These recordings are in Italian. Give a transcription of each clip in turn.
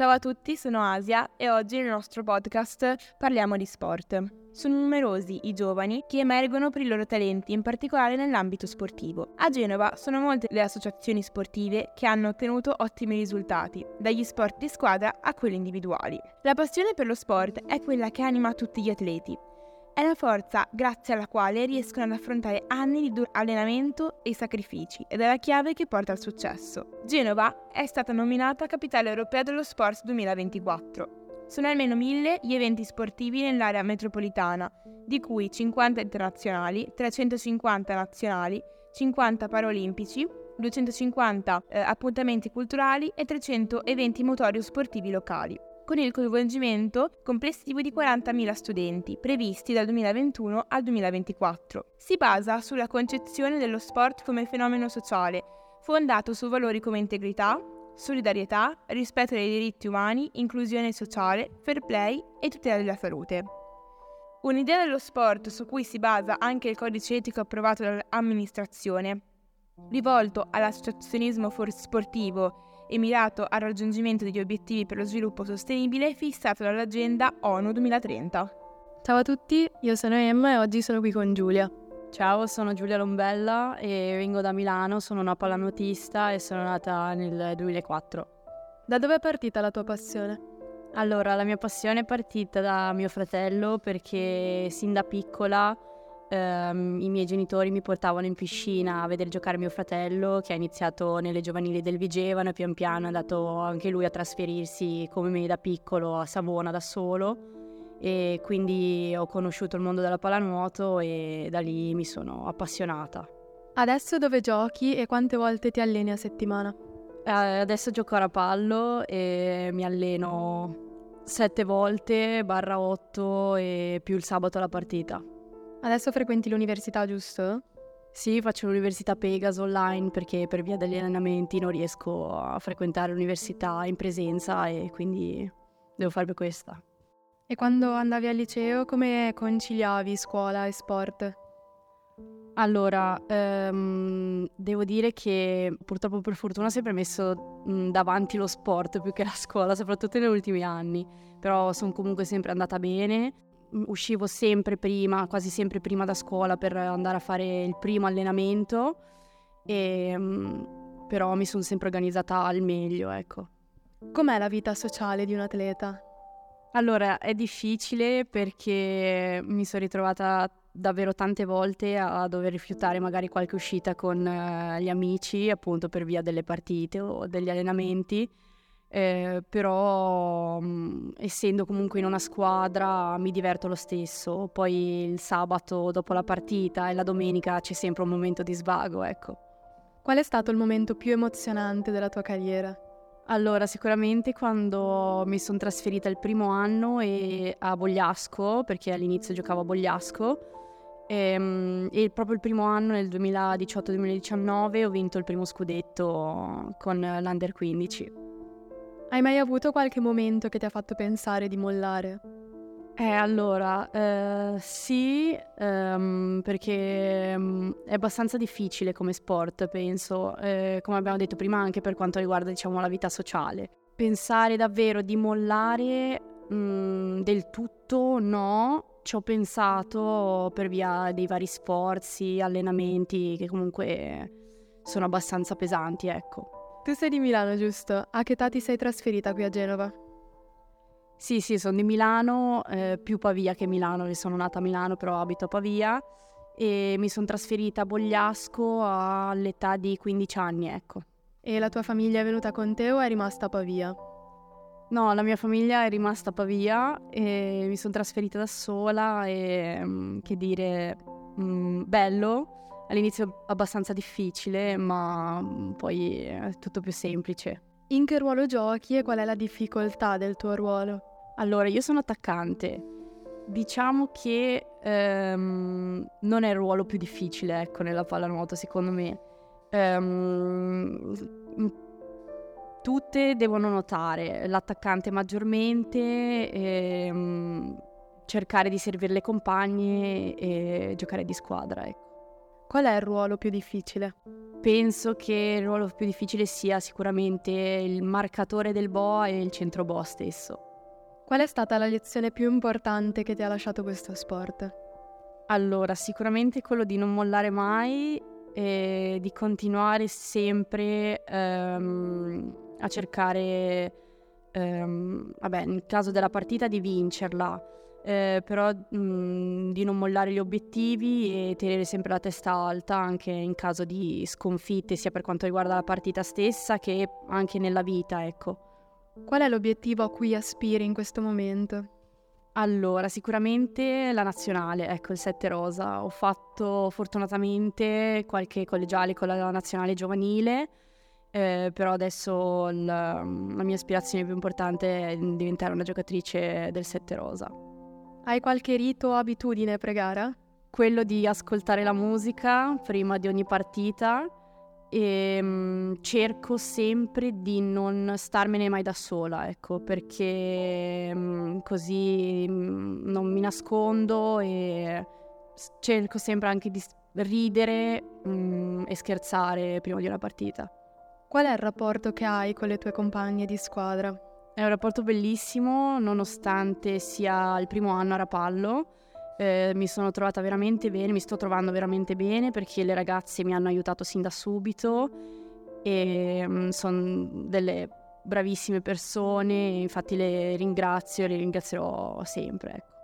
Ciao a tutti, sono Asia e oggi nel nostro podcast parliamo di sport. Sono numerosi i giovani che emergono per i loro talenti, in particolare nell'ambito sportivo. A Genova sono molte le associazioni sportive che hanno ottenuto ottimi risultati, dagli sport di squadra a quelli individuali. La passione per lo sport è quella che anima tutti gli atleti è la forza grazie alla quale riescono ad affrontare anni di duro allenamento e sacrifici ed è la chiave che porta al successo. Genova è stata nominata Capitale Europea dello Sport 2024. Sono almeno mille gli eventi sportivi nell'area metropolitana, di cui 50 internazionali, 350 nazionali, 50 paraolimpici, 250 eh, appuntamenti culturali e 300 eventi motorio sportivi locali con il coinvolgimento complessivo di 40.000 studenti, previsti dal 2021 al 2024. Si basa sulla concezione dello sport come fenomeno sociale, fondato su valori come integrità, solidarietà, rispetto dei diritti umani, inclusione sociale, fair play e tutela della salute. Un'idea dello sport su cui si basa anche il codice etico approvato dall'amministrazione, rivolto all'associazionismo sportivo e mirato al raggiungimento degli obiettivi per lo sviluppo sostenibile fissato dall'Agenda ONU 2030. Ciao a tutti, io sono Emma e oggi sono qui con Giulia. Ciao, sono Giulia Lombella e vengo da Milano, sono una pallanuotista e sono nata nel 2004. Da dove è partita la tua passione? Allora, la mia passione è partita da mio fratello perché sin da piccola ehm, i miei genitori mi portavano in piscina a vedere giocare mio fratello che ha iniziato nelle giovanili del Vigevano e pian piano è andato anche lui a trasferirsi come me da piccolo a Savona da solo e quindi ho conosciuto il mondo della pallanuoto e da lì mi sono appassionata. Adesso dove giochi e quante volte ti alleni a settimana? Eh, adesso gioco a rapallo e mi alleno sette volte, barra otto e più il sabato alla partita. Adesso frequenti l'università, giusto? Sì, faccio l'università Pegas online perché per via degli allenamenti non riesco a frequentare l'università in presenza e quindi devo fare questa. E quando andavi al liceo come conciliavi scuola e sport? Allora, ehm, devo dire che purtroppo per fortuna ho sempre messo mh, davanti lo sport più che la scuola, soprattutto negli ultimi anni, però sono comunque sempre andata bene uscivo sempre prima, quasi sempre prima da scuola per andare a fare il primo allenamento, e, però mi sono sempre organizzata al meglio, ecco. Com'è la vita sociale di un atleta? Allora, è difficile perché mi sono ritrovata davvero tante volte a dover rifiutare magari qualche uscita con uh, gli amici, appunto per via delle partite o degli allenamenti eh, però mh, mm, essendo comunque in una squadra mi diverto lo stesso. Poi il sabato dopo la partita e la domenica c'è sempre un momento di svago, ecco. Qual è stato il momento più emozionante della tua carriera? Allora, sicuramente quando mi sono trasferita il primo anno e a Bogliasco, perché all'inizio giocavo a Bogliasco, e, ehm, e, proprio il primo anno, nel 2018-2019, ho vinto il primo scudetto con l'Under 15. Hai mai avuto qualche momento che ti ha fatto pensare di mollare? Eh, allora, eh, sì, ehm, perché um, è abbastanza difficile come sport, penso, eh, come abbiamo detto prima anche per quanto riguarda, diciamo, la vita sociale. Pensare davvero di mollare mm, del tutto no, ci ho pensato per via dei vari sforzi, allenamenti che comunque sono abbastanza pesanti, ecco. Tu sei di Milano, giusto? A che età ti sei trasferita qui a Genova? Sì, sì, sono di Milano, eh, più Pavia che Milano, io sono nata a Milano però abito a Pavia e mi sono trasferita a Bogliasco all'età di 15 anni, ecco. E la tua famiglia è venuta con te o è rimasta a Pavia? No, la mia famiglia è rimasta a Pavia e mi sono trasferita da sola e mm, che dire, mh, mm, bello, all'inizio abbastanza difficile, ma mm, poi è tutto più semplice. In che ruolo giochi e qual è la difficoltà del tuo ruolo? Allora, io sono attaccante. Diciamo che ehm, non è il ruolo più difficile, ecco, nella pallanuoto, secondo me. Ehm, tutte devono notare l'attaccante maggiormente, ehm, cercare di servire le compagne e giocare di squadra, ecco. Qual è il ruolo più difficile? penso che il ruolo più difficile sia sicuramente il marcatore del boa e il centro boa stesso. Qual è stata la lezione più importante che ti ha lasciato questo sport? Allora, sicuramente quello di non mollare mai e di continuare sempre um, a cercare, um, vabbè, nel caso della partita di vincerla, eh, però mh, di non mollare gli obiettivi e tenere sempre la testa alta anche in caso di sconfitte, sia per quanto riguarda la partita stessa che anche nella vita, ecco. Qual è l'obiettivo a cui aspiri in questo momento? Allora, sicuramente la nazionale, ecco il 7 rosa. Ho fatto fortunatamente qualche collegiale con la nazionale giovanile, eh, però adesso il, la mia aspirazione più importante è diventare una giocatrice del 7 rosa. Hai qualche rito o abitudine pre-gara? Quello di ascoltare la musica prima di ogni partita e um, cerco sempre di non starmene mai da sola, ecco, perché um, così um, non mi nascondo e cerco sempre anche di ridere e scherzare prima di una partita. Qual è il rapporto che hai con le tue compagne di squadra? È un rapporto bellissimo, nonostante sia il primo anno a Rapallo eh, mi sono trovata veramente bene, mi sto trovando veramente bene perché le ragazze mi hanno aiutato sin da subito e mm, sono delle bravissime persone, infatti le ringrazio e le ringrazierò sempre. Ecco.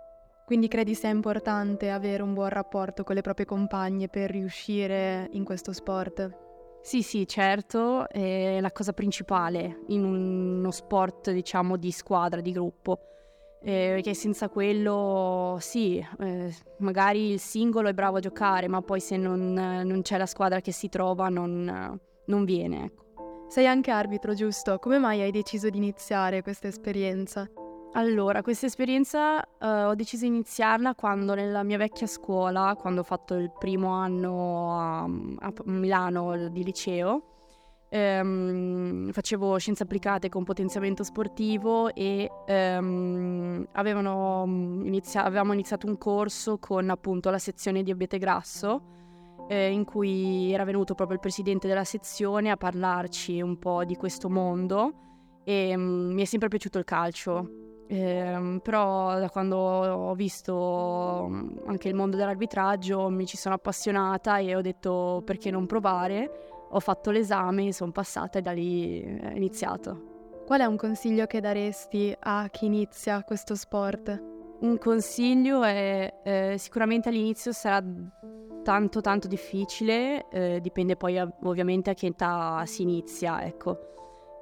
Quindi credi sia importante avere un buon rapporto con le proprie compagne per riuscire in questo sport? Sì, sì, certo, è la cosa principale in uno sport, diciamo, di squadra, di gruppo eh, perché senza quello sì, eh, magari il singolo è bravo a giocare, ma poi se non, non c'è la squadra che si trova non, non viene. Ecco. Sei anche arbitro, giusto? Come mai hai deciso di iniziare questa esperienza? Allora, questa esperienza uh, ho deciso di iniziarla quando nella mia vecchia scuola, quando ho fatto il primo anno a, a Milano di liceo, ehm, facevo scienze applicate con potenziamento sportivo e ehm, mm, inizia- avevamo iniziato un corso con appunto la sezione di abete grasso eh, in cui era venuto proprio il presidente della sezione a parlarci un po' di questo mondo e um, mi è sempre piaciuto il calcio. Eh, però da quando ho visto mm, anche il mondo dell'arbitraggio mi ci sono appassionata e ho detto perché non provare ho fatto l'esame, sono passata e da lì è iniziato. Qual è un consiglio che daresti a chi inizia questo sport? Un consiglio è eh, sicuramente all'inizio sarà tanto tanto difficile, eh, dipende poi ovviamente a che età si inizia, ecco.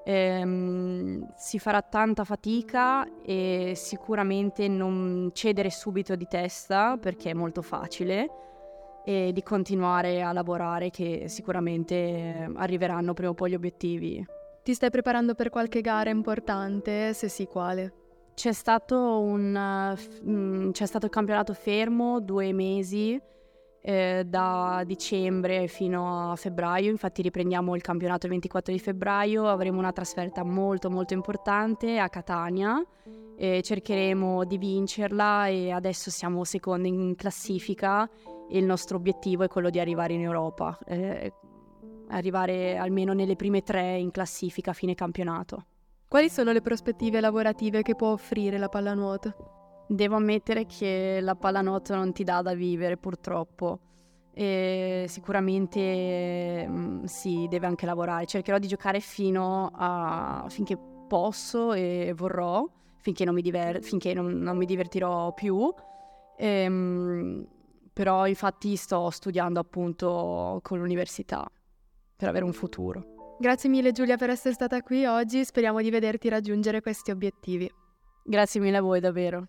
Ehm, si farà tanta fatica e sicuramente non cedere subito di testa perché è molto facile e di continuare a lavorare che sicuramente arriveranno prima o poi gli obiettivi. Ti stai preparando per qualche gara importante? Se sì, quale? C'è stato, un, uh, c'è stato il campionato fermo due mesi eh, da dicembre fino a febbraio, infatti riprendiamo il campionato il 24 di febbraio, avremo una trasferta molto molto importante a Catania e cercheremo di vincerla e adesso siamo secondi in classifica e il nostro obiettivo è quello di arrivare in Europa, eh, arrivare almeno nelle prime tre in classifica a fine campionato. Quali sono le prospettive lavorative che può offrire la pallanuoto? Devo ammettere che la pallanuoto non ti dà da vivere purtroppo. E sicuramente mh, mm, sì, deve anche lavorare. Cercherò di giocare fino a finché posso e vorrò, finché non mi, diver- finché non, non mi divertirò più. E, ehm, mh, però infatti sto studiando appunto con l'università per avere un futuro. Grazie mille Giulia per essere stata qui oggi, speriamo di vederti raggiungere questi obiettivi. Grazie mille a voi davvero.